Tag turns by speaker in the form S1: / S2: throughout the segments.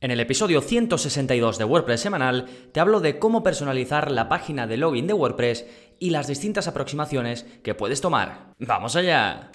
S1: En el episodio 162 de WordPress semanal te hablo de cómo personalizar la página de login de WordPress y las distintas aproximaciones que puedes tomar. ¡Vamos allá!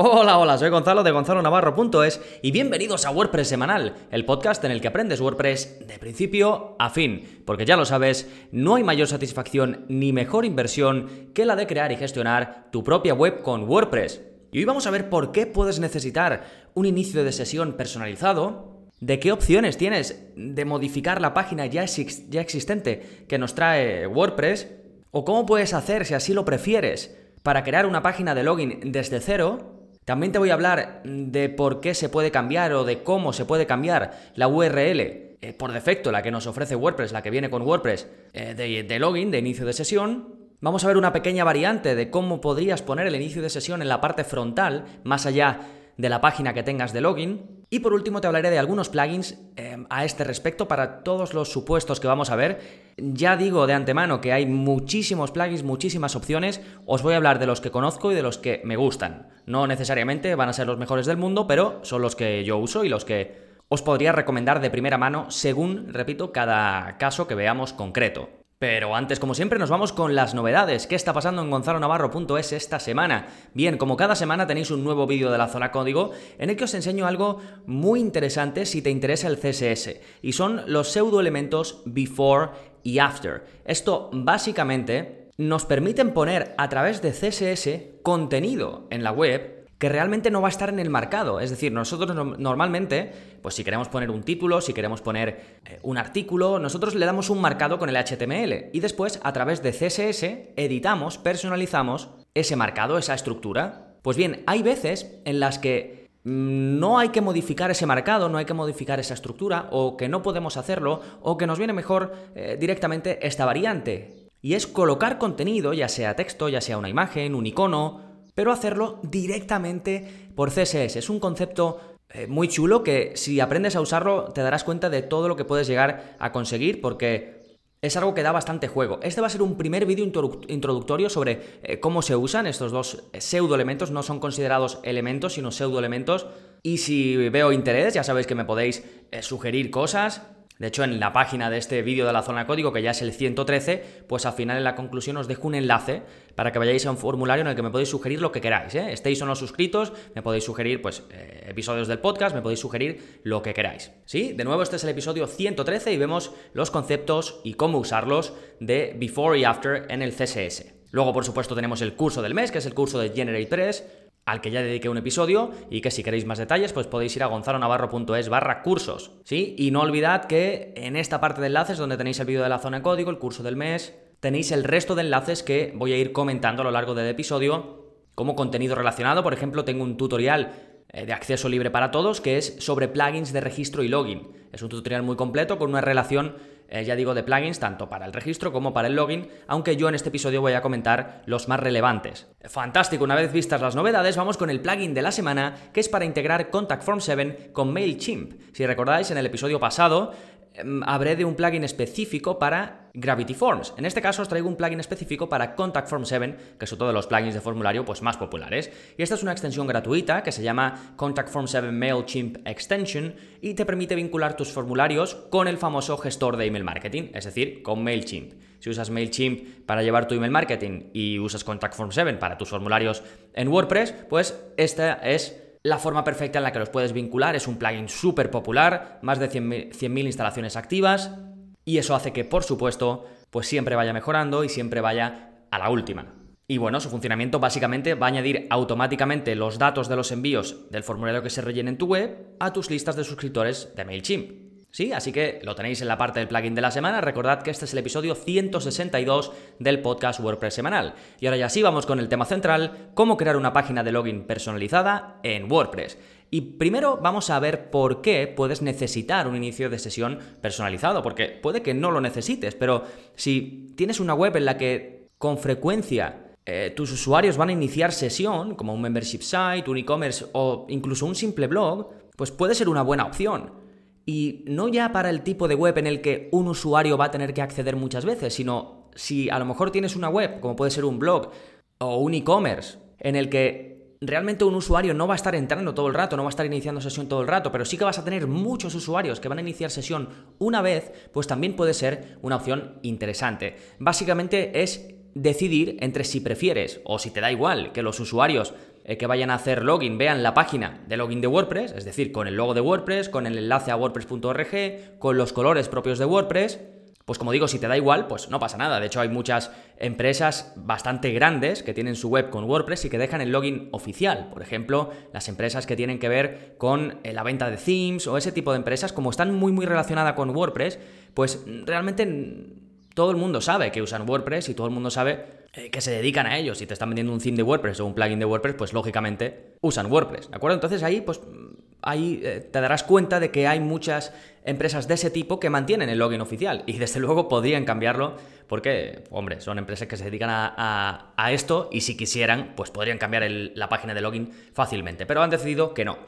S1: Hola, hola, soy Gonzalo de gonzalonavarro.es y bienvenidos a WordPress Semanal, el podcast en el que aprendes WordPress de principio a fin. Porque ya lo sabes, no hay mayor satisfacción ni mejor inversión que la de crear y gestionar tu propia web con WordPress. Y hoy vamos a ver por qué puedes necesitar un inicio de sesión personalizado, de qué opciones tienes de modificar la página ya, ya existente que nos trae WordPress, o cómo puedes hacer, si así lo prefieres, para crear una página de login desde cero también te voy a hablar de por qué se puede cambiar o de cómo se puede cambiar la URL eh, por defecto, la que nos ofrece WordPress, la que viene con WordPress eh, de, de login, de inicio de sesión. Vamos a ver una pequeña variante de cómo podrías poner el inicio de sesión en la parte frontal, más allá de la página que tengas de login. Y por último te hablaré de algunos plugins em, a este respecto para todos los supuestos que vamos a ver. Ya digo de antemano que hay muchísimos plugins, muchísimas opciones. Os voy a hablar de los que conozco y de los que me gustan. No necesariamente van a ser los mejores del mundo, pero son los que yo uso y los que os podría recomendar de primera mano según, repito, cada caso que veamos concreto. Pero antes, como siempre, nos vamos con las novedades. ¿Qué está pasando en gonzalonavarro.es esta semana? Bien, como cada semana tenéis un nuevo vídeo de la zona código en el que os enseño algo muy interesante si te interesa el CSS. Y son los pseudoelementos before y after. Esto básicamente nos permiten poner a través de CSS contenido en la web que realmente no va a estar en el marcado. Es decir, nosotros normalmente, pues si queremos poner un título, si queremos poner eh, un artículo, nosotros le damos un marcado con el HTML y después a través de CSS editamos, personalizamos ese marcado, esa estructura. Pues bien, hay veces en las que mm, no hay que modificar ese marcado, no hay que modificar esa estructura, o que no podemos hacerlo, o que nos viene mejor eh, directamente esta variante. Y es colocar contenido, ya sea texto, ya sea una imagen, un icono, pero hacerlo directamente por CSS. Es un concepto eh, muy chulo que si aprendes a usarlo te darás cuenta de todo lo que puedes llegar a conseguir porque es algo que da bastante juego. Este va a ser un primer vídeo introductorio sobre eh, cómo se usan estos dos eh, pseudo elementos. No son considerados elementos, sino pseudo elementos. Y si veo interés, ya sabéis que me podéis sugerir cosas. De hecho, en la página de este vídeo de la zona código, que ya es el 113, pues al final en la conclusión os dejo un enlace para que vayáis a un formulario en el que me podéis sugerir lo que queráis. ¿eh? Estéis o no suscritos, me podéis sugerir pues, eh, episodios del podcast, me podéis sugerir lo que queráis. ¿Sí? De nuevo, este es el episodio 113 y vemos los conceptos y cómo usarlos de before y after en el CSS. Luego, por supuesto, tenemos el curso del mes, que es el curso de Generate 3 al que ya dediqué un episodio y que si queréis más detalles pues podéis ir a gonzalonavarro.es barra cursos, ¿sí? Y no olvidad que en esta parte de enlaces donde tenéis el vídeo de la zona de código, el curso del mes, tenéis el resto de enlaces que voy a ir comentando a lo largo del episodio como contenido relacionado. Por ejemplo, tengo un tutorial de acceso libre para todos que es sobre plugins de registro y login. Es un tutorial muy completo con una relación eh, ya digo, de plugins, tanto para el registro como para el login, aunque yo en este episodio voy a comentar los más relevantes. Fantástico, una vez vistas las novedades, vamos con el plugin de la semana, que es para integrar Contact Form 7 con MailChimp. Si recordáis, en el episodio pasado habré de un plugin específico para Gravity Forms. En este caso os traigo un plugin específico para Contact Form 7, que son todos los plugins de formulario pues, más populares. Y esta es una extensión gratuita que se llama Contact Form 7 MailChimp Extension y te permite vincular tus formularios con el famoso gestor de email marketing, es decir, con MailChimp. Si usas MailChimp para llevar tu email marketing y usas Contact Form 7 para tus formularios en WordPress, pues esta es la forma perfecta en la que los puedes vincular es un plugin súper popular, más de 100.000 instalaciones activas, y eso hace que, por supuesto, pues siempre vaya mejorando y siempre vaya a la última. Y bueno, su funcionamiento básicamente va a añadir automáticamente los datos de los envíos del formulario que se rellene en tu web a tus listas de suscriptores de MailChimp. Sí, así que lo tenéis en la parte del plugin de la semana. Recordad que este es el episodio 162 del podcast WordPress semanal. Y ahora ya sí vamos con el tema central, cómo crear una página de login personalizada en WordPress. Y primero vamos a ver por qué puedes necesitar un inicio de sesión personalizado, porque puede que no lo necesites, pero si tienes una web en la que con frecuencia eh, tus usuarios van a iniciar sesión, como un membership site, un e-commerce o incluso un simple blog, pues puede ser una buena opción. Y no ya para el tipo de web en el que un usuario va a tener que acceder muchas veces, sino si a lo mejor tienes una web, como puede ser un blog o un e-commerce, en el que realmente un usuario no va a estar entrando todo el rato, no va a estar iniciando sesión todo el rato, pero sí que vas a tener muchos usuarios que van a iniciar sesión una vez, pues también puede ser una opción interesante. Básicamente es decidir entre si prefieres o si te da igual que los usuarios eh, que vayan a hacer login vean la página de login de WordPress, es decir, con el logo de WordPress, con el enlace a wordpress.org, con los colores propios de WordPress. Pues como digo, si te da igual, pues no pasa nada. De hecho, hay muchas empresas bastante grandes que tienen su web con WordPress y que dejan el login oficial. Por ejemplo, las empresas que tienen que ver con eh, la venta de themes o ese tipo de empresas, como están muy muy relacionadas con WordPress, pues realmente todo el mundo sabe que usan WordPress y todo el mundo sabe eh, que se dedican a ello. Si te están vendiendo un theme de WordPress o un plugin de WordPress, pues lógicamente usan WordPress, ¿de acuerdo? Entonces ahí, pues ahí eh, te darás cuenta de que hay muchas empresas de ese tipo que mantienen el login oficial y desde luego podrían cambiarlo porque, hombre, son empresas que se dedican a, esto y si quisieran, pues podrían cambiar la página de login fácilmente, pero han decidido que no.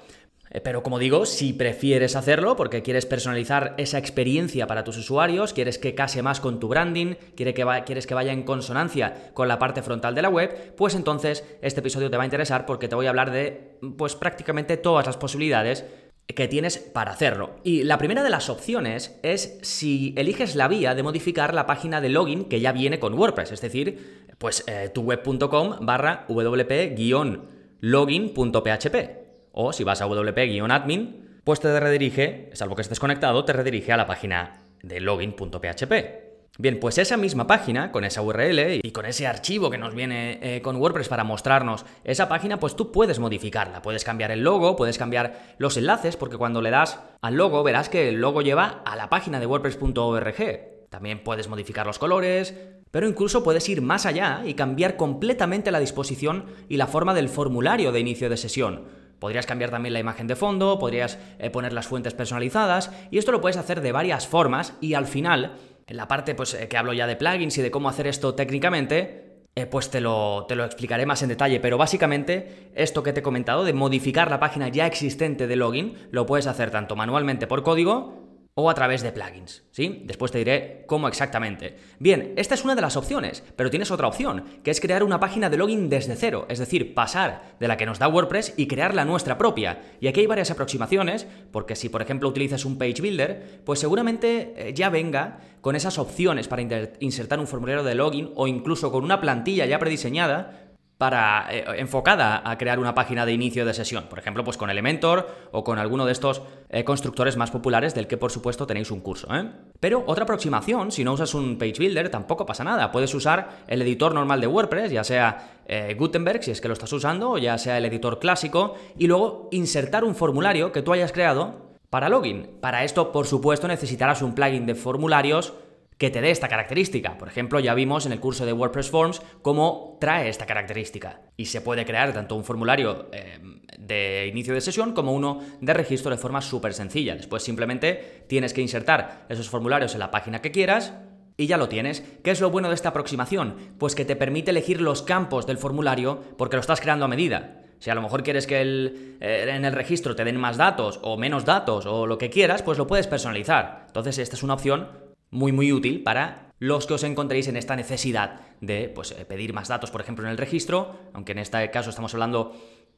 S1: Eh, pero como digo, si prefieres hacerlo porque quieres personalizar esa experiencia para tus usuarios, quieres que case más con tu branding, quieres que, vaya en consonancia con la parte frontal de la web, pues entonces este episodio te va a interesar porque te voy a hablar de pues prácticamente todas las posibilidades que tienes para hacerlo. Y la primera de las opciones es si eliges la vía de modificar la página de login que ya viene con WordPress, es decir, pues eh, tu web.com barra wp-login.php. O si vas a wp-admin, pues te redirige, salvo que estés conectado, te redirige a la página de login.php. Bien, pues esa misma página, con esa URL y con ese archivo que nos viene eh, con WordPress para mostrarnos esa página, pues tú puedes modificarla. Puedes cambiar el logo, puedes cambiar los enlaces, porque cuando le das al logo verás que el logo lleva a la página de WordPress.org. También puedes modificar los colores, pero incluso puedes ir más allá y cambiar completamente la disposición y la forma del formulario de inicio de sesión. Podrías cambiar también la imagen de fondo, podrías eh, poner las fuentes personalizadas y esto lo puedes hacer de varias formas y al final, en la parte pues, eh, que hablo ya de plugins y de cómo hacer esto técnicamente, eh, pues te lo, te lo explicaré más en detalle, pero básicamente esto que te he comentado de modificar la página ya existente de login lo puedes hacer tanto manualmente por código o a través de plugins, ¿sí? Después te diré cómo exactamente. Bien, esta es una de las opciones, pero tienes otra opción, que es crear una página de login desde cero, es decir, pasar de la que nos da WordPress y crear la nuestra propia. Y aquí hay varias aproximaciones, porque si por ejemplo utilizas un page builder, pues seguramente eh, ya venga con esas opciones para insertar un formulario de login o incluso con una plantilla ya prediseñada para, eh, enfocada a crear una página de inicio de sesión. Por ejemplo, pues con Elementor o con alguno de estos eh, constructores más populares del que por supuesto tenéis un curso. ¿eh? Pero otra aproximación, si no usas un page builder, tampoco pasa nada. Puedes usar el editor normal de WordPress, ya sea Gutenberg, si es que lo estás usando, o ya sea el editor clásico, y luego insertar un formulario que tú hayas creado para login. Para esto, por supuesto, necesitarás un plugin de formularios que te dé esta característica. Por ejemplo, ya vimos en el curso de WordPress Forms cómo trae esta característica. Y se puede crear tanto un formulario eh, de inicio de sesión como uno de registro de forma súper sencilla. Después simplemente tienes que insertar esos formularios en la página que quieras y ya lo tienes. ¿Qué es lo bueno de esta aproximación? Pues que te permite elegir los campos del formulario porque lo estás creando a medida. Si a lo mejor quieres que eh, en el registro te den más datos o menos datos o lo que quieras, pues lo puedes personalizar. Entonces esta es una opción muy muy útil para los que os encontréis en esta necesidad de pues, eh, pedir más datos, por ejemplo, en el registro, aunque en este caso estamos hablando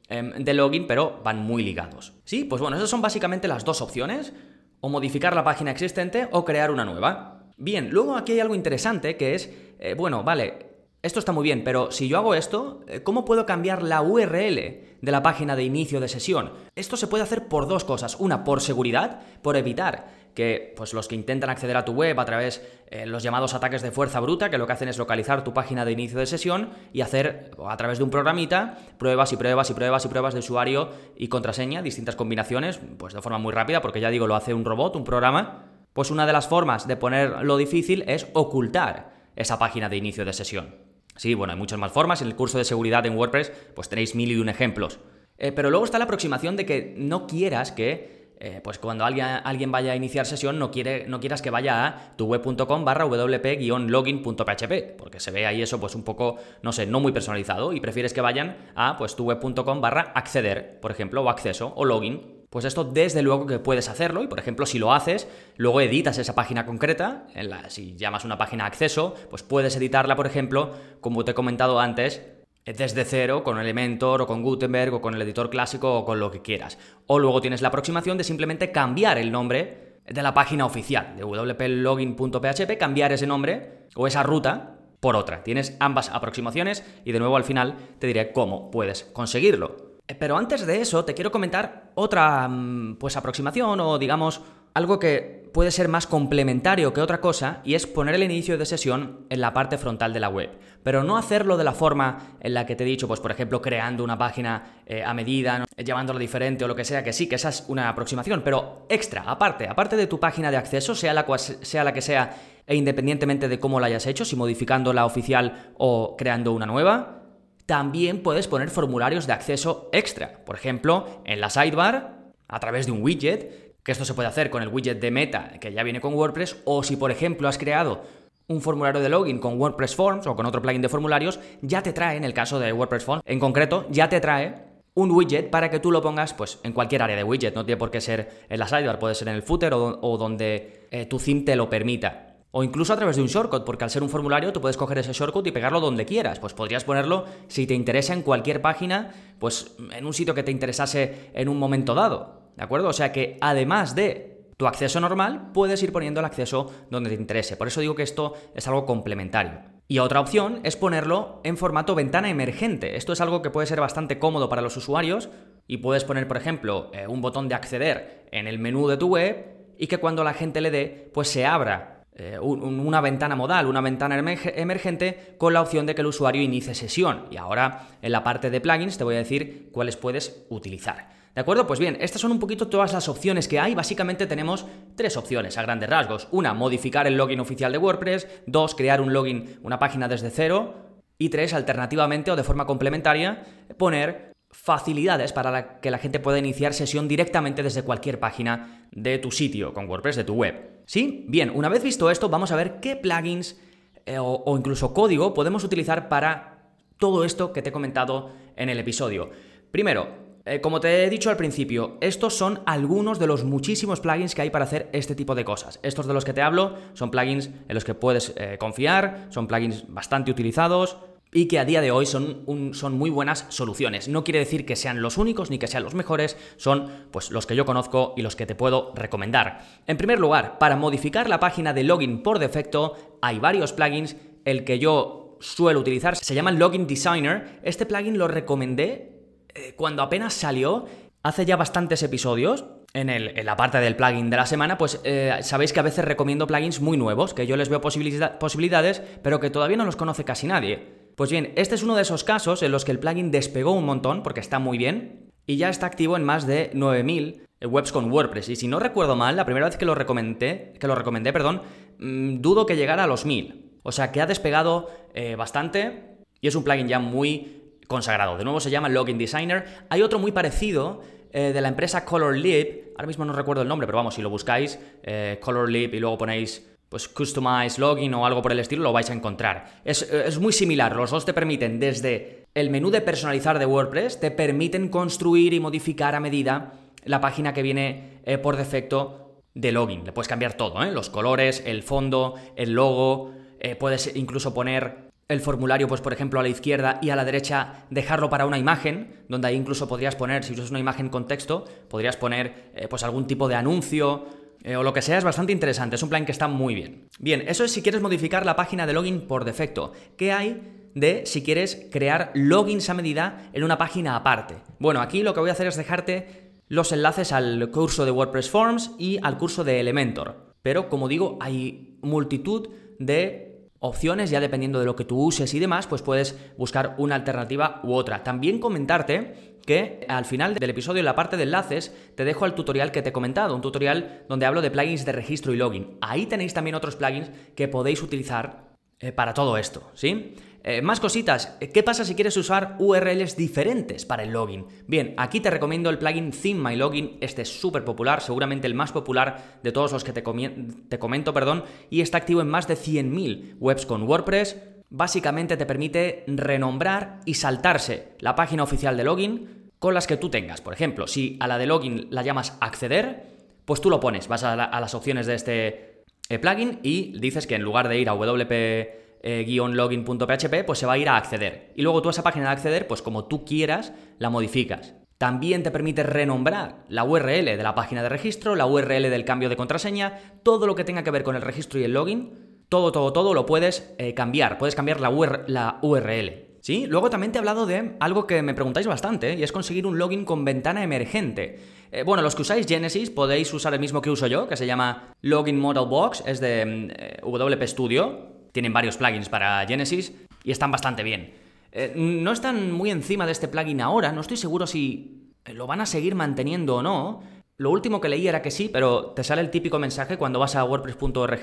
S1: em, de login, pero van muy ligados. Sí, pues bueno, esas son básicamente las dos opciones, o modificar la página existente o crear una nueva. Bien, luego aquí hay algo interesante que es, eh, bueno, vale, esto está muy bien, pero si yo hago esto, eh, ¿cómo puedo cambiar la URL de la página de inicio de sesión? Esto se puede hacer por dos cosas. Una, por seguridad, por evitar que pues, los que intentan acceder a tu web a través de eh, los llamados ataques de fuerza bruta, que lo que hacen es localizar tu página de inicio de sesión y hacer a través de un programita pruebas y pruebas y pruebas y pruebas de usuario y contraseña, distintas combinaciones, pues de forma muy rápida, porque ya digo, lo hace un robot, un programa. Pues una de las formas de poner lo difícil es ocultar esa página de inicio de sesión. Sí, bueno, hay muchas más formas. En el curso de seguridad en WordPress, pues tenéis mil y un ejemplos. Eh, pero luego está la aproximación de que no quieras que eh, pues cuando alguien, alguien, vaya a iniciar sesión no, quiere, no quieras que waya a tu web.com barra wp-login.php, porque se ve ahí eso pues un poco, no sé, no muy personalizado y prefieres que vayan a pues tu web.com barra acceder, por ejemplo, o acceso o login Pues esto desde luego que puedes hacerlo y por ejemplo si lo haces, luego editas esa página concreta, si llamas una página acceso, pues puedes editarla por ejemplo, como te he comentado antes, desde cero con Elementor o con Gutenberg o con el editor clásico o con lo que quieras. O luego tienes la aproximación de simplemente cambiar el nombre de la página oficial de wplogin.php, cambiar ese nombre o esa ruta por otra. Tienes ambas aproximaciones y de nuevo al final te diré cómo puedes conseguirlo. Eh, pero antes de eso, te quiero comentar otra mm, pues aproximación o digamos algo que puede ser más complementario que otra cosa y es poner el inicio de sesión en la parte frontal de la web. Pero no hacerlo de la forma en la que te he dicho, pues por ejemplo creando una página eh, a medida, llamándola diferente o lo que sea, que sí, que esa es una aproximación, pero extra, aparte, aparte de tu página de acceso, sea la, sea la que sea e independientemente de cómo la hayas hecho, si modificando la oficial o creando una nueva, también puedes poner formularios de acceso extra. Por ejemplo, en la sidebar, a través de un widget, que esto se puede hacer con el widget de meta que ya viene con WordPress, o si por ejemplo has creado un formulario de login con WordPress Forms o con otro plugin de formularios, ya te trae, en el caso de WordPress Forms, en concreto, ya te trae un widget para que tú lo pongas pues, en cualquier área de widget. No tiene por qué ser en la sidebar, puede ser en el footer o, donde eh, tu theme te lo permita. O incluso a través de un shortcut, porque al ser un formulario tú puedes coger ese shortcut y pegarlo donde quieras. Pues podrías ponerlo, si te interesa, en cualquier página, pues en un sitio que te interesase en un momento dado. ¿De acuerdo? O sea que además de tu acceso normal, puedes ir poniendo el acceso donde te interese. Por eso digo que esto es algo complementario. Y otra opción es ponerlo en formato ventana emergente. Esto es algo que puede ser bastante cómodo para los usuarios y puedes poner, por ejemplo, eh, un botón de acceder en el menú de tu web y que cuando la gente le dé, pues se abra eh, una ventana modal, una ventana emergente con la opción de que el usuario inicie sesión. Y ahora en la parte de plugins te voy a decir cuáles puedes utilizar. ¿De acuerdo? Pues bien, estas son un poquito todas las opciones que hay. Básicamente tenemos tres opciones a grandes rasgos. Una, modificar el login oficial de WordPress. Dos, crear un login, una página desde cero. Y tres, alternativamente o de forma complementaria, poner facilidades para que la gente pueda iniciar sesión directamente desde cualquier página de tu sitio con WordPress, de tu web. ¿Sí? Bien, una vez visto esto, vamos a ver qué plugins eh, o, incluso código podemos utilizar para todo esto que te he comentado en el episodio. Primero, eh, como te he dicho al principio, estos son algunos de los muchísimos plugins que hay para hacer este tipo de cosas. Estos de los que te hablo son plugins en los que puedes eh, confiar, son plugins bastante utilizados, y que a día de hoy son, son muy buenas soluciones. No quiere decir que sean los únicos ni que sean los mejores, son pues los que yo conozco y los que te puedo recomendar. En primer lugar, para modificar la página de login por defecto, hay varios plugins. El que yo suelo utilizar se llama Login Designer. Este plugin lo recomendé eh, cuando apenas salió, hace ya bastantes episodios. En, el, en, la parte del plugin de la semana, pues eh, sabéis que a veces recomiendo plugins muy nuevos, que yo les veo posibilidades, pero que todavía no los conoce casi nadie. Pues bien, este es uno de esos casos en los que el plugin despegó un montón porque está muy bien y ya está activo en más de 9000 webs con WordPress. Y si no recuerdo mal, la primera vez que lo recomendé, que lo recomendé, perdón, mm, dudo que llegara a los 1000. O sea que ha despegado eh, bastante y es un plugin ya muy consagrado. De nuevo se llama Login Designer. Hay otro muy parecido eh, de la empresa ColorLib. Ahora mismo no recuerdo el nombre, pero vamos, si lo buscáis, eh, ColorLib y luego ponéis pues Customize Login o algo por el estilo, lo vais a encontrar. Es, muy similar, los dos te permiten desde el menú de personalizar de WordPress, te permiten construir y modificar a medida la página que viene eh, por defecto de login. Le puedes cambiar todo, ¿eh? los colores, el fondo, el logo, eh, puedes incluso poner el formulario, pues por ejemplo, a la izquierda y a la derecha dejarlo para una imagen, donde ahí incluso podrías poner, si usas una imagen con texto, podrías poner pues algún tipo de anuncio eh, o lo que sea, es bastante interesante. Es un plan que está muy bien. Bien, eso es si quieres modificar la página de login por defecto. ¿Qué hay de si quieres crear logins a medida en una página aparte? Bueno, aquí lo que voy a hacer es dejarte los enlaces al curso de WordPress Forms y al curso de Elementor. Pero como digo, hay multitud de opciones, ya dependiendo de lo que tú uses y demás, pues puedes buscar una alternativa u otra. También comentarte que al final del episodio, en la parte de enlaces, te dejo el tutorial que te he comentado, un tutorial donde hablo de plugins de registro y login. Ahí tenéis también otros plugins que podéis utilizar eh, para todo esto, ¿sí? Eh, más cositas, ¿qué pasa si quieres usar URLs diferentes para el login? Bien, aquí te recomiendo el plugin Theme My Login, este es súper popular, seguramente el más popular de todos los que te, te comento, perdón, y está activo en más de 100.000 webs con WordPress, básicamente te permite renombrar y saltarse la página oficial de login con las que tú tengas. Por ejemplo, si a la de login la llamas acceder, pues tú lo pones, vas a, las opciones de este eh, plugin y dices que en lugar de ir a wp-login.php, pues se va a ir a acceder. Y luego tú esa página de acceder, pues como tú quieras, la modificas. También te permite renombrar la URL de la página de registro, la URL del cambio de contraseña, todo lo que tenga que ver con el registro y el login, todo, todo, todo lo puedes eh, cambiar. Puedes cambiar la, URL. ¿Sí? Luego también te he hablado de algo que me preguntáis bastante, y es conseguir un login con ventana emergente. Eh, bueno, los que usáis Genesis podéis usar el mismo que uso yo, que se llama Login Model Box, es de mm, eh, WP Studio. Tienen varios plugins para Genesis y están bastante bien. No están muy encima de este plugin ahora, no estoy seguro si lo van a seguir manteniendo o no, lo último que leí era que sí, pero te sale el típico mensaje cuando vas a wordpress.org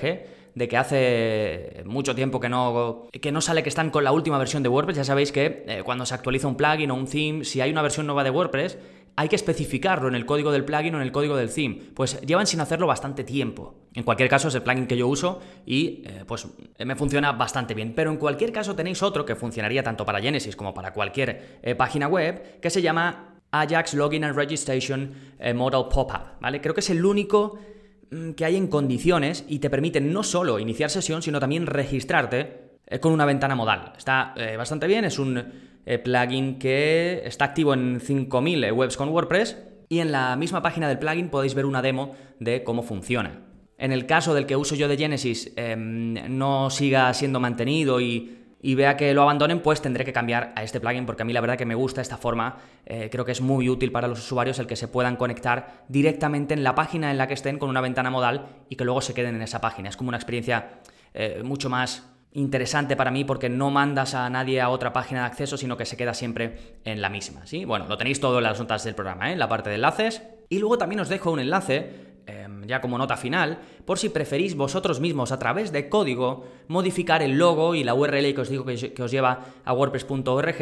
S1: de que hace mucho tiempo que no, que no sale que están con la última versión de WordPress. Ya sabéis que eh, cuando se actualiza un plugin o un theme, si hay una versión nueva de WordPress, hay que especificarlo en el código del plugin o en el código del theme. Pues llevan sin hacerlo bastante tiempo. En cualquier caso es el plugin que yo uso y eh, pues me funciona bastante bien. Pero en cualquier caso tenéis otro que funcionaría tanto para Genesis como para cualquier eh, página web que se llama Ajax Login and Registration eh, Model Pop-up, ¿vale? Creo que es el único mm, que hay en condiciones y te permite no solo iniciar sesión, sino también registrarte eh, con una ventana modal. Está eh, bastante bien, es un plugin que está activo en 5.000 webs con WordPress y en la misma página del plugin podéis ver una demo de cómo funciona. En el caso del que uso yo de Genesis em, no siga siendo mantenido y y vea que lo abandonen, pues tendré que cambiar a este plugin porque a mí la verdad que me gusta esta forma. Eh, creo que es muy útil para los usuarios el que se puedan conectar directamente en la página en la que estén con una ventana modal y que luego se queden en esa página. Es como una experiencia eh, mucho más interesante para mí porque no mandas a nadie a otra página de acceso, sino que se queda siempre en la misma. ¿sí? Bueno, lo tenéis todo en las notas del programa, ¿eh? en la parte de enlaces. Y luego también os dejo un enlace Em, ya como nota final, por si preferís vosotros mismos a través de código modificar el logo y la URL que os digo que, os lleva a wordpress.org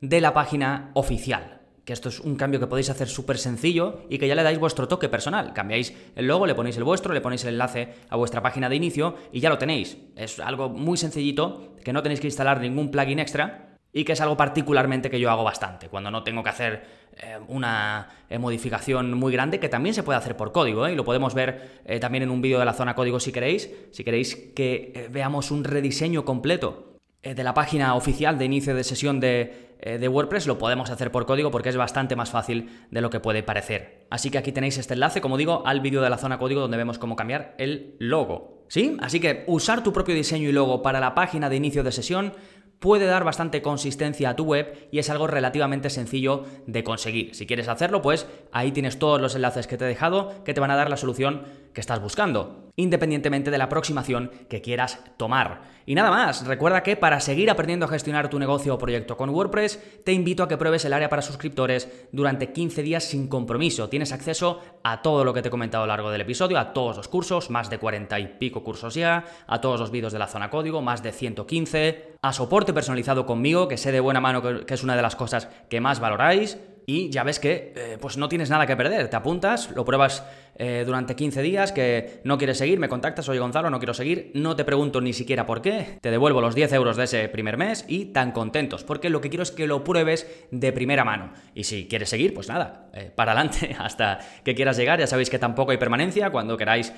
S1: de la página oficial. Que esto es un cambio que podéis hacer súper sencillo y que ya le dais vuestro toque personal. Cambiáis el logo, le ponéis el vuestro, le ponéis el enlace a vuestra página de inicio y ya lo tenéis. Es algo muy sencillito, que no tenéis que instalar ningún plugin extra y que es algo particularmente que yo hago bastante, cuando no tengo que hacer eh, una eh, modificación muy grande, que también se puede hacer por código, ¿eh? y lo podemos ver también en un vídeo de la zona código si queréis, si queréis que veamos un rediseño completo de la página oficial de inicio de sesión de, de, WordPress, lo podemos hacer por código porque es bastante más fácil de lo que puede parecer. Así que aquí tenéis este enlace, como digo, al vídeo de la zona código donde vemos cómo cambiar el logo. ¿Sí? Así que usar tu propio diseño y logo para la página de inicio de sesión puede dar bastante consistencia a tu web y es algo relativamente sencillo de conseguir. Si quieres hacerlo, pues ahí tienes todos los enlaces que te he dejado que te van a dar la solución que estás buscando, independientemente de la aproximación que quieras tomar. Y nada más, recuerda que para seguir aprendiendo a gestionar tu negocio o proyecto con WordPress, te invito a que pruebes el área para suscriptores durante 15 días sin compromiso. Tienes acceso a todo lo que te he comentado a lo largo del episodio, a todos los cursos, más de 40 y pico cursos ya, a todos los vídeos de la zona código, más de 115, a soporte personalizado conmigo, que sé de buena mano que es una de las cosas que más valoráis, y ya ves que eh, pues no tienes nada que perder. Te apuntas, lo pruebas eh, durante 15 días, que no quieres seguir, me contactas, oye Gonzalo, no quiero seguir, no te pregunto ni siquiera por qué, te devuelvo los 10 euros de ese primer mes y tan contentos, porque lo que quiero es que lo pruebes de primera mano. Y si quieres seguir, pues nada, eh, para adelante hasta que quieras llegar, ya sabéis que tampoco hay permanencia, cuando queráis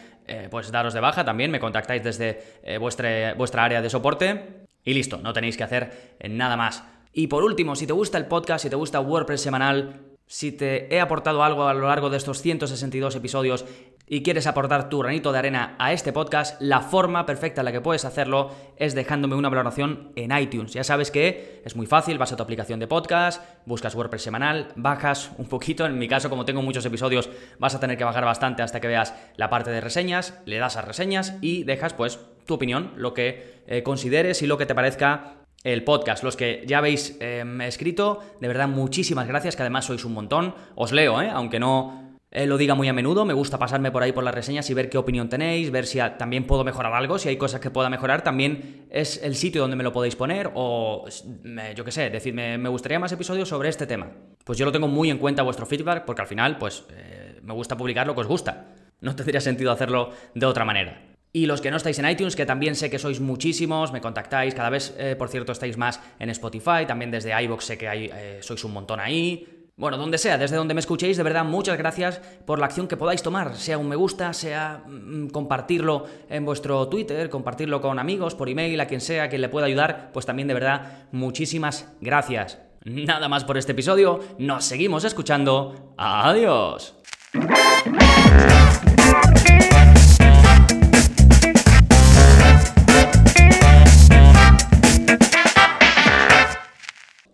S1: pues daros de baja también, me contactáis desde vuestra, vuestra área de soporte y listo, no tenéis que hacer nada más. Y por último, si te gusta el podcast, si te gusta WordPress semanal, si te he aportado algo a lo largo de estos 162 episodios y quieres aportar tu granito de arena a este podcast, la forma perfecta en la que puedes hacerlo es dejándome una valoración en iTunes. Ya sabes que es muy fácil, vas a tu aplicación de podcast, buscas WordPress semanal, bajas un poquito, en mi caso como tengo muchos episodios vas a tener que bajar bastante hasta que veas la parte de reseñas, le das a reseñas y dejas pues tu opinión, lo que eh, consideres y lo que te parezca el podcast. Los que ya habéis em, escrito, de verdad muchísimas gracias, que además sois un montón. Os leo, ¿eh? aunque no eh, lo diga muy a menudo, me gusta pasarme por ahí por las reseñas y ver qué opinión tenéis, ver si también puedo mejorar algo, si hay cosas que pueda mejorar, también es el sitio donde me lo podéis poner o yo qué sé, decirme, me gustaría más episodios sobre este tema. Pues yo lo tengo muy en cuenta vuestro feedback porque al final, pues eh, me gusta publicar lo que os gusta. No tendría sentido hacerlo de otra manera. Y los que no estáis en iTunes, que también sé que sois muchísimos, me contactáis, cada vez, eh, por cierto, estáis más en Spotify, también desde iVoox sé que eh, sois un montón ahí. Bueno, donde sea, desde donde me escuchéis, de verdad, muchas gracias por la acción que podáis tomar, sea un me gusta, sea mm, compartirlo en vuestro Twitter, compartirlo con amigos, por email, a quien sea, a quien le pueda ayudar, pues también de verdad, muchísimas gracias. Nada más por este episodio, nos seguimos escuchando. Adiós.